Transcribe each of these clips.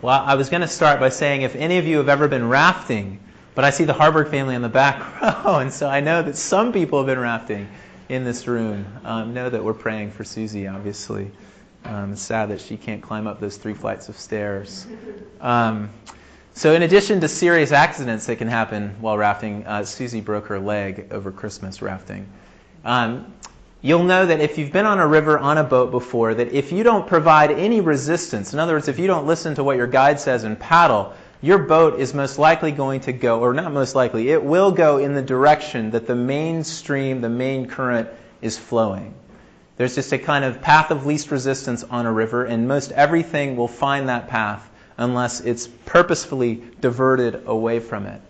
Well, I was going to start by saying if any of you have ever been rafting, but I see the Harburg family in the back row, and so I know that some people have been rafting in this room. Um, know that we're praying for Susie, obviously. Um, it's sad that she can't climb up those three flights of stairs. Um, so, in addition to serious accidents that can happen while rafting, uh, Susie broke her leg over Christmas rafting. Um, you'll know that if you've been on a river on a boat before, that if you don't provide any resistance, in other words, if you don't listen to what your guide says and paddle, your boat is most likely going to go, or not most likely, it will go in the direction that the main stream, the main current is flowing. There's just a kind of path of least resistance on a river, and most everything will find that path unless it's purposefully diverted away from it.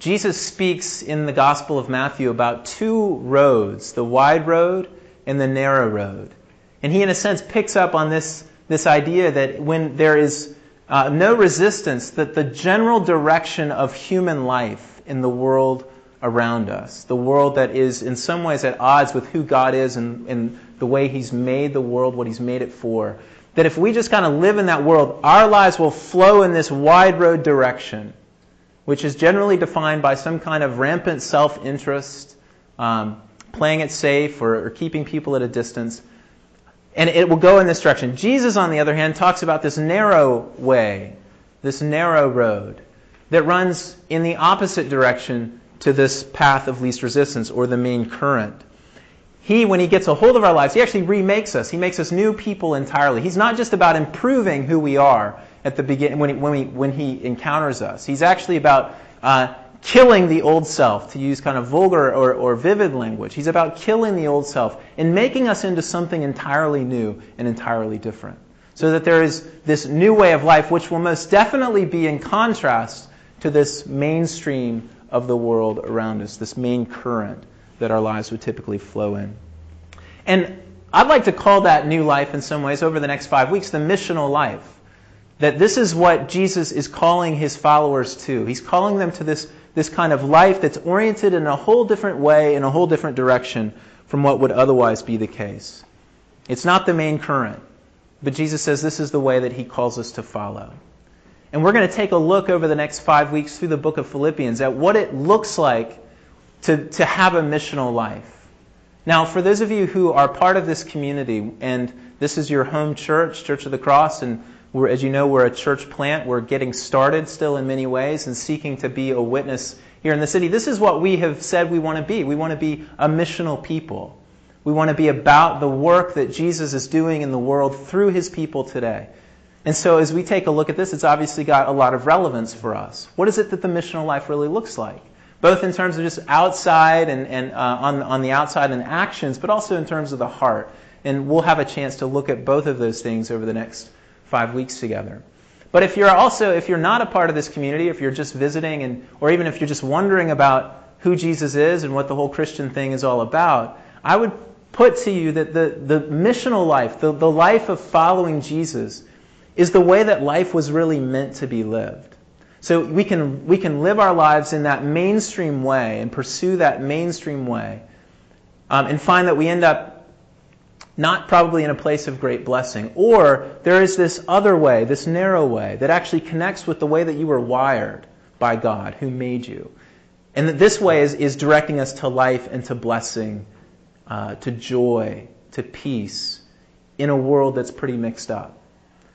Jesus speaks in the Gospel of Matthew about two roads, the wide road and the narrow road. And he, in a sense, picks up on this, this idea that when there is uh, no resistance, that the general direction of human life in the world around us, the world that is in some ways at odds with who God is and, and the way He's made the world, what He's made it for, that if we just kind of live in that world, our lives will flow in this wide road direction which is generally defined by some kind of rampant self interest, um, playing it safe, or, or keeping people at a distance. And it will go in this direction. Jesus, on the other hand, talks about this narrow way, this narrow road that runs in the opposite direction to this path of least resistance or the main current. He, when he gets a hold of our lives, he actually remakes us. He makes us new people entirely. He's not just about improving who we are, at the beginning when he, when, we, when he encounters us. He's actually about uh, killing the old self, to use kind of vulgar or, or vivid language. He's about killing the old self and making us into something entirely new and entirely different. So that there is this new way of life, which will most definitely be in contrast to this mainstream of the world around us, this main current that our lives would typically flow in. And I'd like to call that new life in some ways over the next five weeks the missional life that this is what Jesus is calling his followers to. He's calling them to this, this kind of life that's oriented in a whole different way, in a whole different direction from what would otherwise be the case. It's not the main current, but Jesus says this is the way that he calls us to follow. And we're going to take a look over the next five weeks through the book of Philippians at what it looks like to, to have a missional life. Now, for those of you who are part of this community, and this is your home church, Church of the Cross, and we're, as you know, we're a church plant. We're getting started still in many ways and seeking to be a witness here in the city. This is what we have said we want to be. We want to be a missional people. We want to be about the work that Jesus is doing in the world through his people today. And so as we take a look at this, it's obviously got a lot of relevance for us. What is it that the missional life really looks like? Both in terms of just outside and, and uh, on, on the outside and actions, but also in terms of the heart. And we'll have a chance to look at both of those things over the next five weeks together. But if you're also, if you're not a part of this community, if you're just visiting, and, or even if you're just wondering about who Jesus is and what the whole Christian thing is all about, I would put to you that the, the missional life, the, the life of following Jesus, is the way that life was really meant to be lived. So we can, we can live our lives in that mainstream way and pursue that mainstream way um, and find that we end up not probably in a place of great blessing. Or there is this other way, this narrow way, that actually connects with the way that you were wired by God who made you. And that this way is, is directing us to life and to blessing, uh, to joy, to peace in a world that's pretty mixed up.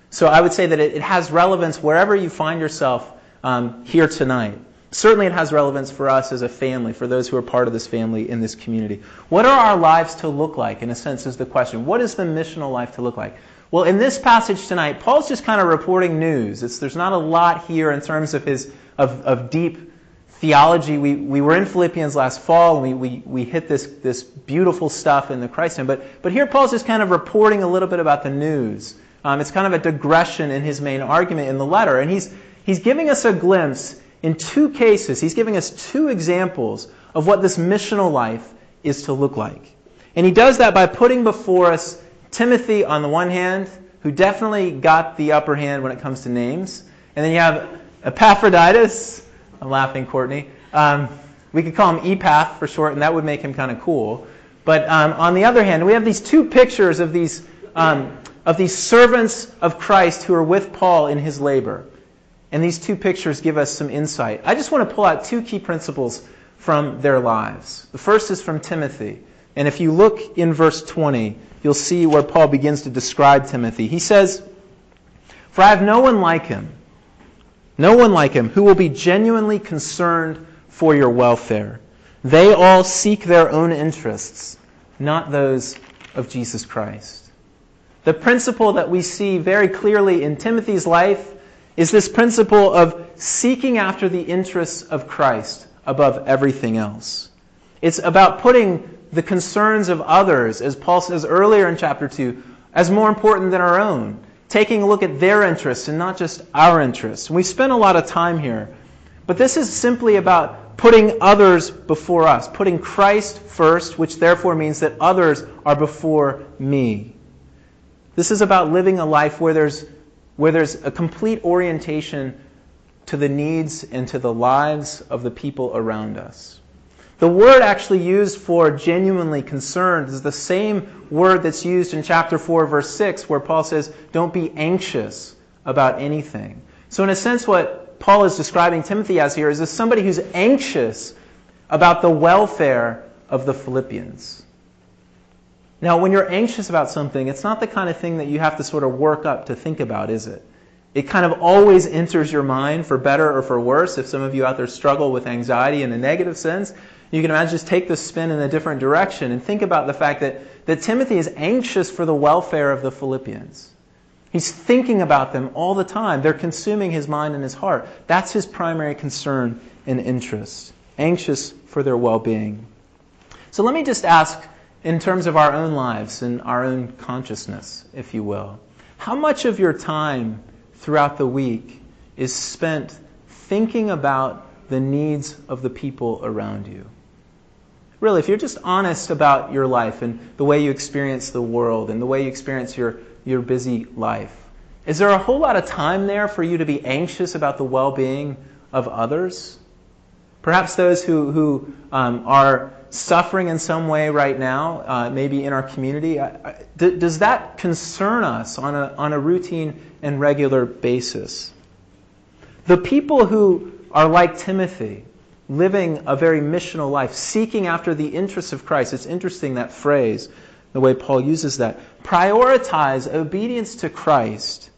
So I would say that it, it has relevance wherever you find yourself um, here tonight. Certainly, it has relevance for us as a family, for those who are part of this family in this community. What are our lives to look like, in a sense, is the question. What is the missional life to look like? Well, in this passage tonight, Paul's just kind of reporting news. It's, there's not a lot here in terms of his of, of deep theology. We, we were in Philippians last fall, and we, we, we hit this, this beautiful stuff in the Christ. But, but here Paul's just kind of reporting a little bit about the news. Um, it's kind of a digression in his main argument in the letter. And he's, he's giving us a glimpse in two cases, he's giving us two examples of what this missional life is to look like. And he does that by putting before us Timothy on the one hand, who definitely got the upper hand when it comes to names. And then you have Epaphroditus. I'm laughing, Courtney. Um, we could call him Epath for short, and that would make him kind of cool. But um, on the other hand, we have these two pictures of these um, of these servants of Christ who are with Paul in his labor. And these two pictures give us some insight. I just want to pull out two key principles from their lives. The first is from Timothy. And if you look in verse 20, you'll see where Paul begins to describe Timothy. He says, For I have no one like him, no one like him, who will be genuinely concerned for your welfare. They all seek their own interests, not those of Jesus Christ. The principle that we see very clearly in Timothy's life is this principle of seeking after the interests of Christ above everything else. It's about putting the concerns of others, as Paul says earlier in chapter 2, as more important than our own. Taking a look at their interests and not just our interests. And We spend a lot of time here. But this is simply about putting others before us, putting Christ first, which therefore means that others are before me. This is about living a life where there's, where there's a complete orientation to the needs and to the lives of the people around us. The word actually used for genuinely concerned is the same word that's used in chapter 4, verse 6, where Paul says, Don't be anxious about anything. So, in a sense, what Paul is describing Timothy as here is as somebody who's anxious about the welfare of the Philippians. Now, when you're anxious about something, it's not the kind of thing that you have to sort of work up to think about, is it? It kind of always enters your mind for better or for worse. If some of you out there struggle with anxiety in a negative sense, you can imagine just take the spin in a different direction and think about the fact that, that Timothy is anxious for the welfare of the Philippians. He's thinking about them all the time. They're consuming his mind and his heart. That's his primary concern and interest. Anxious for their well being. So let me just ask, in terms of our own lives and our own consciousness, if you will, how much of your time throughout the week is spent thinking about the needs of the people around you. Really, if you're just honest about your life and the way you experience the world and the way you experience your, your busy life, is there a whole lot of time there for you to be anxious about the well being of others? Perhaps those who, who um, are suffering in some way right now, uh, maybe in our community, does that concern us on a, on a routine and regular basis? The people who are like Timothy, living a very missional life, seeking after the interests of Christ. It's interesting that phrase, the way Paul uses that. Prioritize obedience to Christ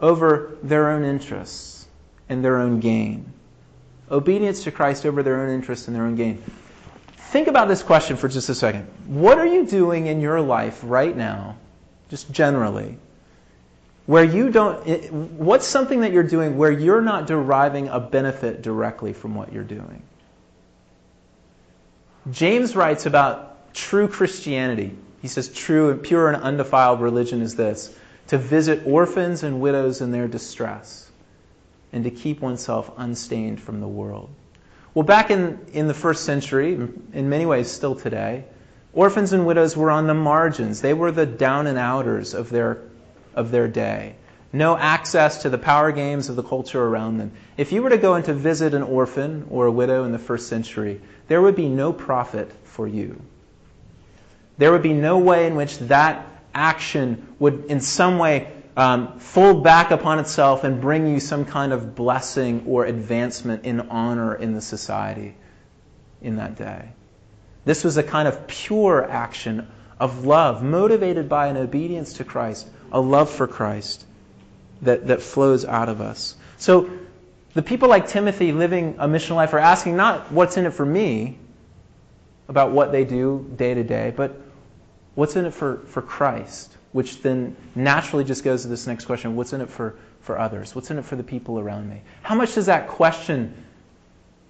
over their own interests and their own gain. Obedience to Christ over their own interests and their own gain. Think about this question for just a second. What are you doing in your life right now, just generally, where you don't, what's something that you're doing where you're not deriving a benefit directly from what you're doing? James writes about true Christianity. He says, true and pure and undefiled religion is this to visit orphans and widows in their distress and to keep oneself unstained from the world. Well, back in, in the first century, in many ways still today, orphans and widows were on the margins. They were the down and outers of their, of their day. No access to the power games of the culture around them. If you were to go in to visit an orphan or a widow in the first century, there would be no profit for you. There would be no way in which that action would, in some way, um, fold back upon itself and bring you some kind of blessing or advancement in honor in the society in that day. This was a kind of pure action of love, motivated by an obedience to Christ, a love for Christ that, that flows out of us. So the people like Timothy living a mission life are asking not what's in it for me about what they do day to day, but what's in it for, for Christ? Which then naturally just goes to this next question what's in it for, for others? What's in it for the people around me? How much does that question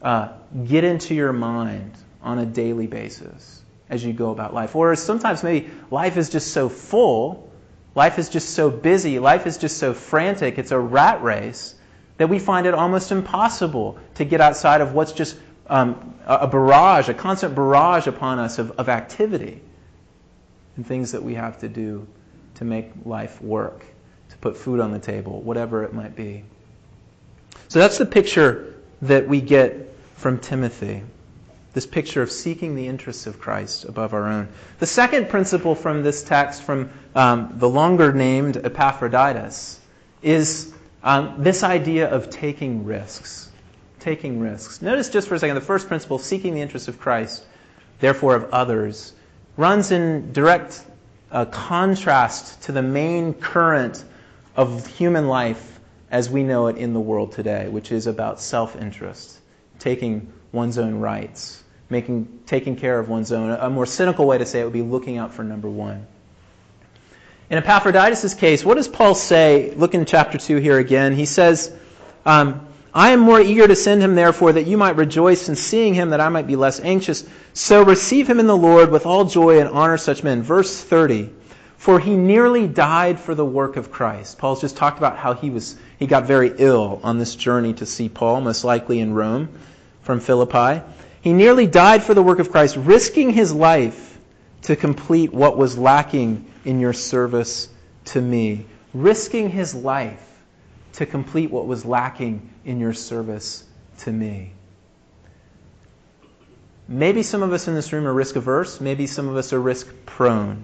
uh, get into your mind on a daily basis as you go about life? Or sometimes maybe life is just so full, life is just so busy, life is just so frantic, it's a rat race that we find it almost impossible to get outside of what's just um, a barrage, a constant barrage upon us of, of activity and things that we have to do to make life work, to put food on the table, whatever it might be. So that's the picture that we get from Timothy. This picture of seeking the interests of Christ above our own. The second principle from this text, from um, the longer named Epaphroditus, is um, this idea of taking risks. Taking risks. Notice just for a second the first principle, seeking the interests of Christ, therefore of others, runs in direct uh, contrast to the main current of human life as we know it in the world today, which is about self interest, taking one's own rights, making, taking care of one's own. A more cynical way to say it would be looking out for number one. In Epaphroditus' case, what does Paul say? Look in chapter 2 here again. He says, um, I am more eager to send him, therefore, that you might rejoice in seeing him, that I might be less anxious. So receive him in the Lord with all joy and honor such men. Verse 30. For he nearly died for the work of Christ. Paul's just talked about how he was he got very ill on this journey to see Paul, most likely in Rome from Philippi. He nearly died for the work of Christ, risking his life to complete what was lacking in your service to me. Risking his life to complete what was lacking in your service to me. Maybe some of us in this room are risk averse, maybe some of us are risk prone.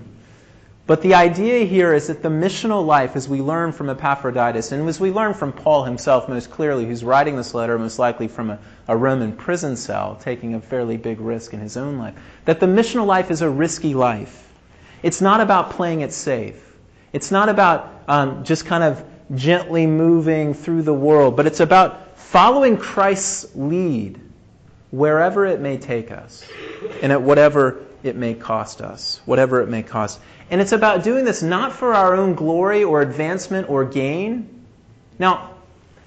But the idea here is that the missional life, as we learn from Epaphroditus, and as we learn from Paul himself most clearly, who's writing this letter most likely from a, a, Roman prison cell, taking a fairly big risk in his own life, that the missional life is a risky life. It's not about playing it safe. It's not about um, just kind of gently moving through the world, but it's about following Christ's lead wherever it may take us and at whatever it may cost us, whatever it may cost. And it's about doing this not for our own glory or advancement or gain. Now,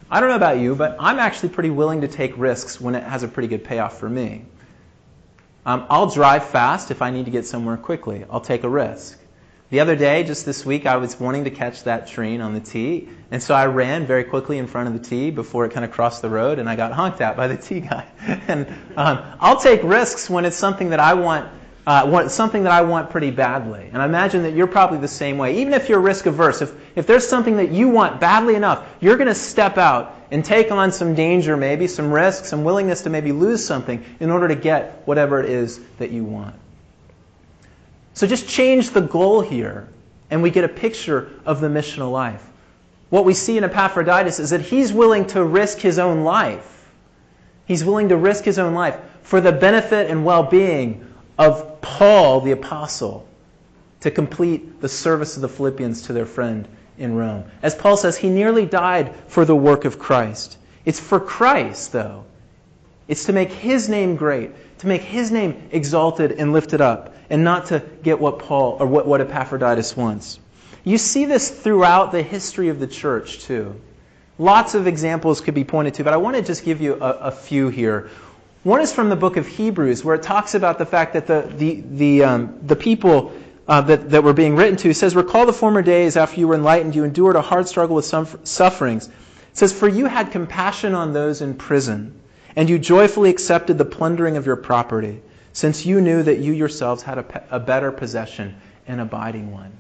I don't know about you, but I'm actually pretty willing to take risks when it has a pretty good payoff for me. Um, I'll drive fast if I need to get somewhere quickly. I'll take a risk. The other day, just this week, I was wanting to catch that train on the T, and so I ran very quickly in front of the T before it kind of crossed the road, and I got honked at by the T guy. and um, I'll take risks when it's something that I want uh, want, something that I want pretty badly. And I imagine that you're probably the same way. Even if you're risk averse, if, if there's something that you want badly enough, you're going to step out and take on some danger, maybe some risk, some willingness to maybe lose something in order to get whatever it is that you want. So just change the goal here, and we get a picture of the missional life. What we see in Epaphroditus is that he's willing to risk his own life. He's willing to risk his own life for the benefit and well being of Paul the apostle to complete the service of the Philippians to their friend in Rome. As Paul says, he nearly died for the work of Christ. It's for Christ, though. It's to make his name great, to make his name exalted and lifted up, and not to get what Paul or what, what Epaphroditus wants. You see this throughout the history of the church, too. Lots of examples could be pointed to, but I want to just give you a, a few here. One is from the book of Hebrews, where it talks about the fact that the, the, the, um, the people uh, that, that were being written to says, Recall the former days after you were enlightened, you endured a hard struggle with some sufferings. It says, For you had compassion on those in prison, and you joyfully accepted the plundering of your property, since you knew that you yourselves had a, a better possession, an abiding one.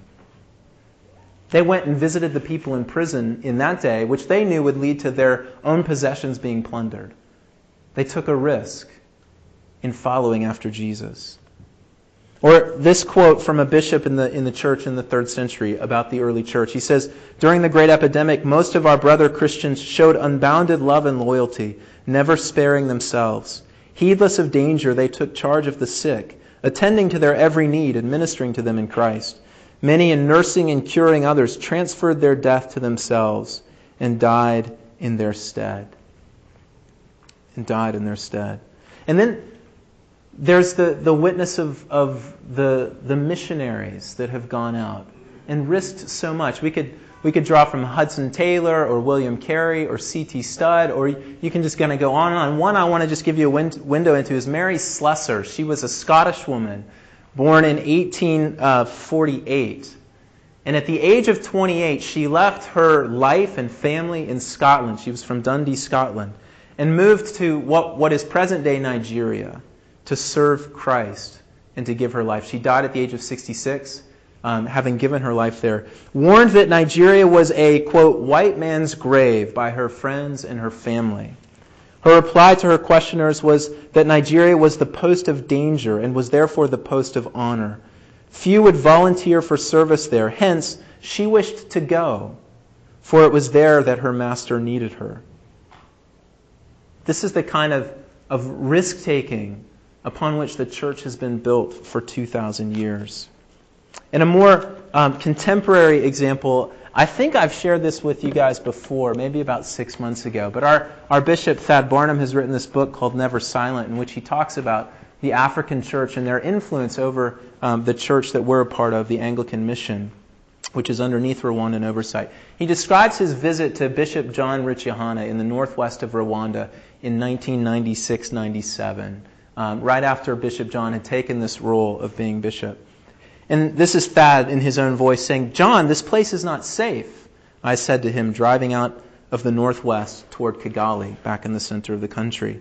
They went and visited the people in prison in that day, which they knew would lead to their own possessions being plundered. They took a risk in following after Jesus. Or this quote from a bishop in the, in the church in the third century about the early church. He says, During the great epidemic, most of our brother Christians showed unbounded love and loyalty, never sparing themselves. Heedless of danger, they took charge of the sick, attending to their every need and ministering to them in Christ. Many, in nursing and curing others, transferred their death to themselves and died in their stead and died in their stead. And then there's the, the witness of, of the, the missionaries that have gone out and risked so much. We could, we could draw from Hudson Taylor or William Carey or C.T. Studd, or you can just kind of go on and on. One I want to just give you a win- window into is Mary Slessor. She was a Scottish woman born in 1848. Uh, and at the age of 28, she left her life and family in Scotland. She was from Dundee, Scotland and moved to what, what is present day Nigeria to serve Christ and to give her life. She died at the age of 66, um, having given her life there. Warned that Nigeria was a, quote, white man's grave by her friends and her family. Her reply to her questioners was that Nigeria was the post of danger and was therefore the post of honor. Few would volunteer for service there. Hence, she wished to go, for it was there that her master needed her. This is the kind of, of risk taking upon which the church has been built for 2,000 years. In a more um, contemporary example, I think I've shared this with you guys before, maybe about six months ago, but our, our bishop, Thad Barnum, has written this book called Never Silent, in which he talks about the African church and their influence over um, the church that we're a part of, the Anglican Mission, which is underneath Rwandan oversight. He describes his visit to Bishop John Rucyahana in the northwest of Rwanda in 1996 97 um, right after Bishop John had taken this role of being bishop. And this is Thad in his own voice saying, John, this place is not safe. I said to him, driving out of the northwest toward Kigali, back in the center of the country.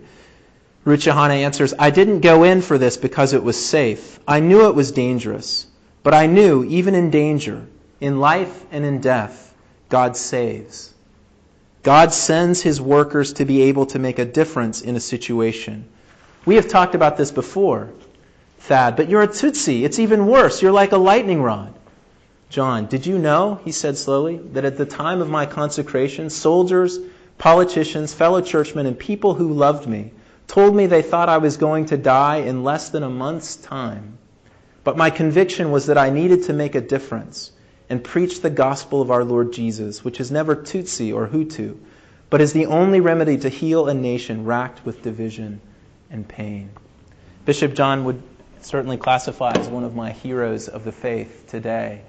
Rucyahana answers, I didn't go in for this because it was safe. I knew it was dangerous. But I knew, even in danger, in life and in death, God saves. God sends his workers to be able to make a difference in a situation. We have talked about this before, Thad, but you're a Tutsi. It's even worse. You're like a lightning rod. John, did you know, he said slowly, that at the time of my consecration, soldiers, politicians, fellow churchmen, and people who loved me told me they thought I was going to die in less than a month's time. But my conviction was that I needed to make a difference and preach the gospel of our Lord Jesus, which is never Tutsi or Hutu, but is the only remedy to heal a nation racked with division and pain. Bishop John would certainly classify as one of my heroes of the faith today.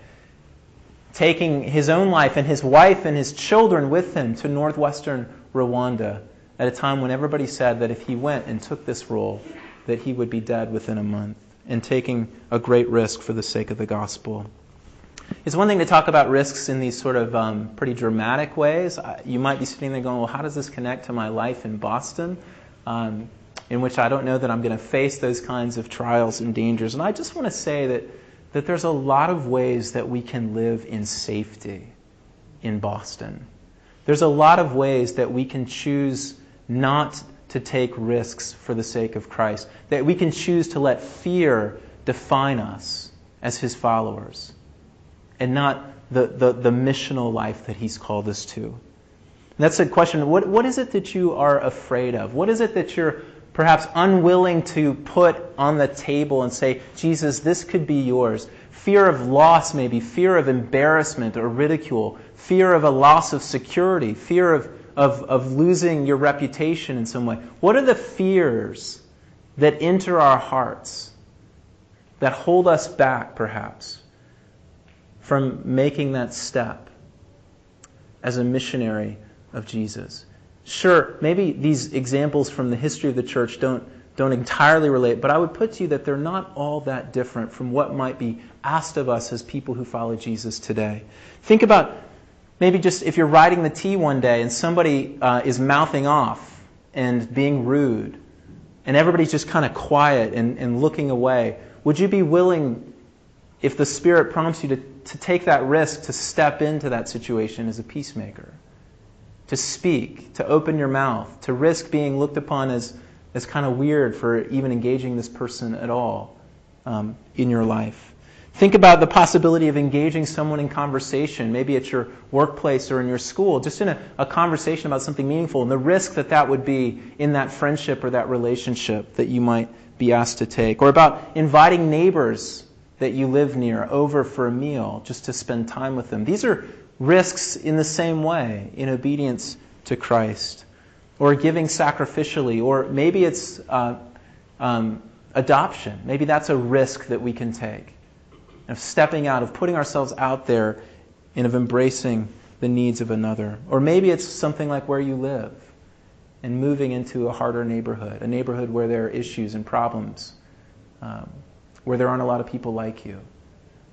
Taking his own life and his wife and his children with him to northwestern Rwanda at a time when everybody said that if he went and took this role, that he would be dead within a month, and taking a great risk for the sake of the gospel. It's one thing to talk about risks in these sort of um, pretty dramatic ways. You might be sitting there going, well, how does this connect to my life in Boston? Um, in which I don't know that I'm going to face those kinds of trials and dangers. And I just want to say that, that there's a lot of ways that we can live in safety in Boston. There's a lot of ways that we can choose not to take risks for the sake of Christ, that we can choose to let fear define us as his followers and not the, the, the missional life that he's called us to. That's a question what, what is it that you are afraid of? What is it that you're perhaps unwilling to put on the table and say, Jesus, this could be yours. Fear of loss, maybe, fear of embarrassment or ridicule, fear of a loss of security, fear of, of, of losing your reputation in some way. What are the fears that enter our hearts that hold us back, perhaps, from making that step as a missionary of Jesus? Sure, maybe these examples from the history of the church don't, don't entirely relate, but I would put to you that they're not all that different from what might be asked of us as people who follow Jesus today. Think about maybe just if you're riding the T one day and somebody uh, is mouthing off and being rude, and everybody's just kind of quiet and, and looking away. Would you be willing, if the Spirit prompts you to, to take that risk, to step into that situation as a peacemaker? To speak, to open your mouth, to risk being looked upon as, as kind of weird for even engaging this person at all um, in your life. Think about the possibility of engaging someone in conversation, maybe at your workplace or in your school, just in a, a, conversation about something meaningful, and the risk that that would be in that friendship or that relationship that you might be asked to take. Or about inviting neighbors that you live near over for a meal just to spend time with them. These are risks in the same way in obedience to Christ, or giving sacrificially, or maybe it's uh, um, adoption. Maybe that's a risk that we can take of stepping out, of putting ourselves out there, and of embracing the needs of another. Or maybe it's something like where you live and moving into a harder neighborhood, a neighborhood where there are issues and problems, um, where there aren't a lot of people like you.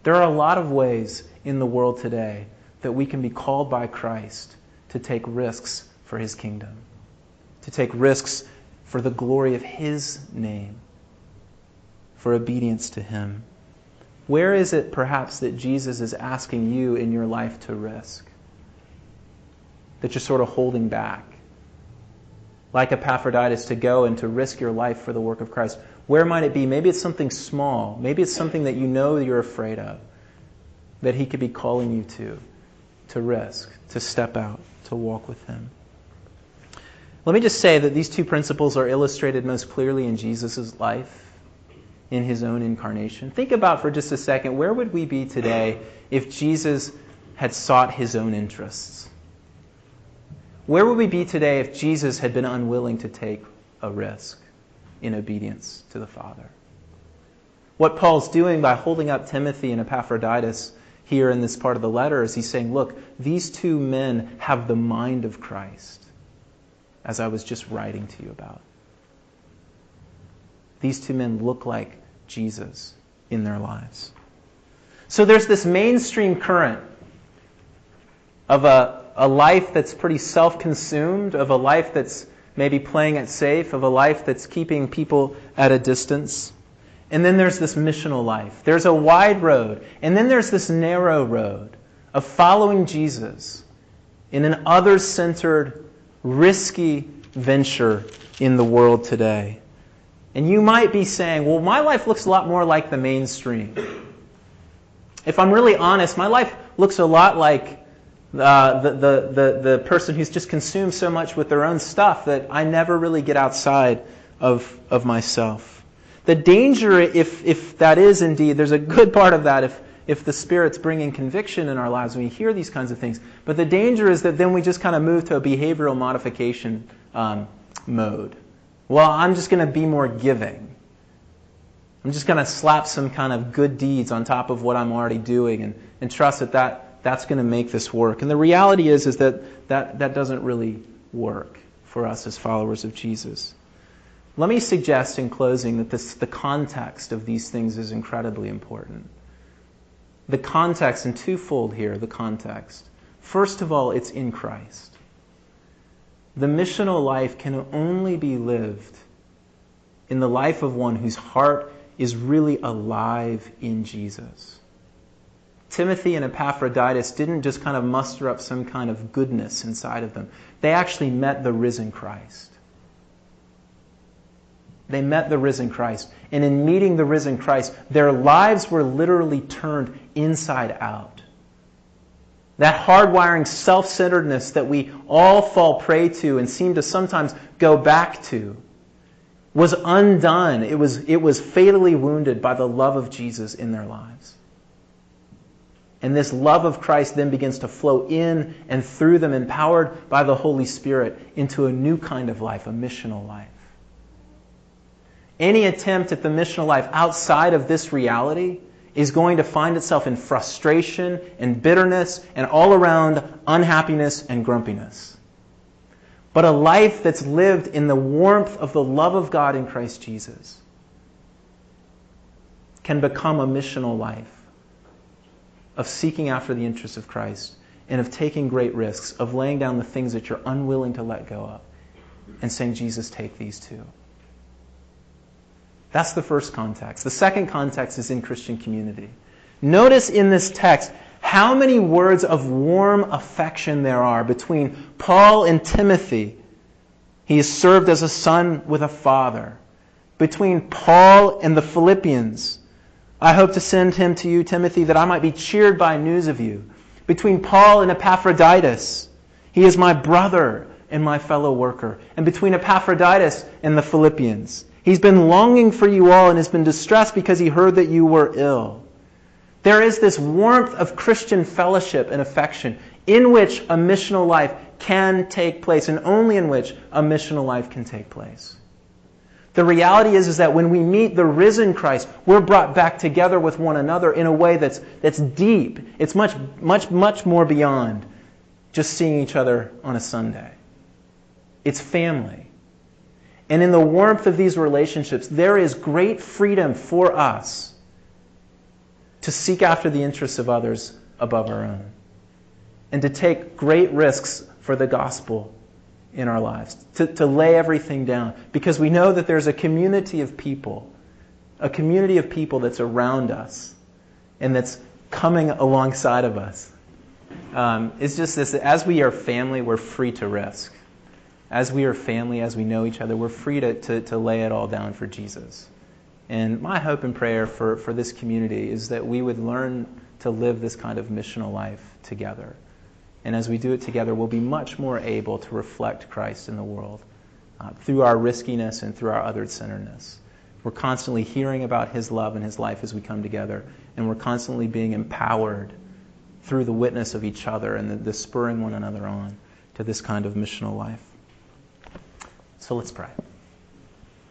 There are a lot of ways in the world today that we can be called by Christ to take risks for his kingdom, to take risks for the glory of his name, for obedience to him. Where is it perhaps that Jesus is asking you in your life to risk? That you're sort of holding back? like Epaphroditus, to go and to risk your life for the work of Christ? Where might it be? Maybe it's something small. Maybe it's something that you know you're afraid of, that He could be calling you to, to risk, to step out, to walk with Him. Let me just say that these two principles are illustrated most clearly in Jesus' life, in His own incarnation. Think about for just a second where would we be today if Jesus had sought His own interests? Where would we be today if Jesus had been unwilling to take a risk in obedience to the Father? What Paul's doing by holding up Timothy and Epaphroditus here in this part of the letter is he's saying, look, these two men have the mind of Christ, as I was just writing to you about. These two men look like Jesus in their lives. So there's this mainstream current of a a life that's pretty self consumed, of a life that's maybe playing it safe, of a life that's keeping people at a distance. And then there's this missional life. There's a wide road. And then there's this narrow road of following Jesus in an other centered, risky venture in the world today. And you might be saying, well, my life looks a lot more like the mainstream. If I'm really honest, my life looks a lot like uh, the, the, the, the person who's just consumed so much with their own stuff that I never really get outside of, of myself. The danger, if, if that is indeed, there's a good part of that if, if the Spirit's bringing conviction in our lives when we hear these kinds of things. But the danger is that then we just kind of move to a behavioral modification um, mode. Well, I'm just going to be more giving. I'm just going to slap some kind of good deeds on top of what I'm already doing and, and trust that that that's going to make this work. And the reality is, is that, that that doesn't really work for us as followers of Jesus. Let me suggest in closing that this, the context of these things is incredibly important. The context, and twofold here, the context. First of all, it's in Christ. The missional life can only be lived in the life of one whose heart is really alive in Jesus. Timothy and Epaphroditus didn't just kind of muster up some kind of goodness inside of them. They actually met the risen Christ. They met the risen Christ. And in meeting the risen Christ, their lives were literally turned inside out. That hardwiring self centeredness that we all fall prey to and seem to sometimes go back to was undone. It was, it was fatally wounded by the love of Jesus in their lives. And this love of Christ then begins to flow in and through them, empowered by the Holy Spirit, into a new kind of life, a missional life. Any attempt at the missional life outside of this reality is going to find itself in frustration and bitterness and all around unhappiness and grumpiness. But a life that's lived in the warmth of the love of God in Christ Jesus can become a missional life of seeking after the interests of Christ and of taking great risks, of laying down the things that you're unwilling to let go of, and saying, Jesus, take these too. That's the first context. The second context is in Christian community. Notice in this text how many words of warm affection there are between Paul and Timothy. He is served as a son with a father. Between Paul and the Philippians, I hope to send him to you, Timothy, that I might be cheered by news of you. Between Paul and Epaphroditus, he is my brother and my fellow worker. And between Epaphroditus and the Philippians, he's been longing for you all and has been distressed because he heard that you were ill. There is this warmth of Christian fellowship and affection in which a missional life can take place, and only in which a missional life can take place. The reality is, is that when we meet the risen Christ, we're brought back together with one another in a way that's, that's deep. It's much, much, much more beyond just seeing each other on a Sunday. It's family. And in the warmth of these relationships, there is great freedom for us to seek after the interests of others above our own and to take great risks for the gospel in our lives, to, to lay everything down, because we know that there's a community of people, a community of people that's around us and that's coming alongside of us. Um, it's just this as we are family, we're free to risk. As we are family, as we know each other, we're free to, to, to lay it all down for Jesus. And my hope and prayer for, for this community is that we would learn to live this kind of missional life together. And as we do it together, we'll be much more able to reflect Christ in the world uh, through our riskiness and through our other centeredness. We're constantly hearing about His love and His life as we come together, and we're constantly being empowered through the witness of each other and the, the spurring one another on to this kind of missional life. So let's pray.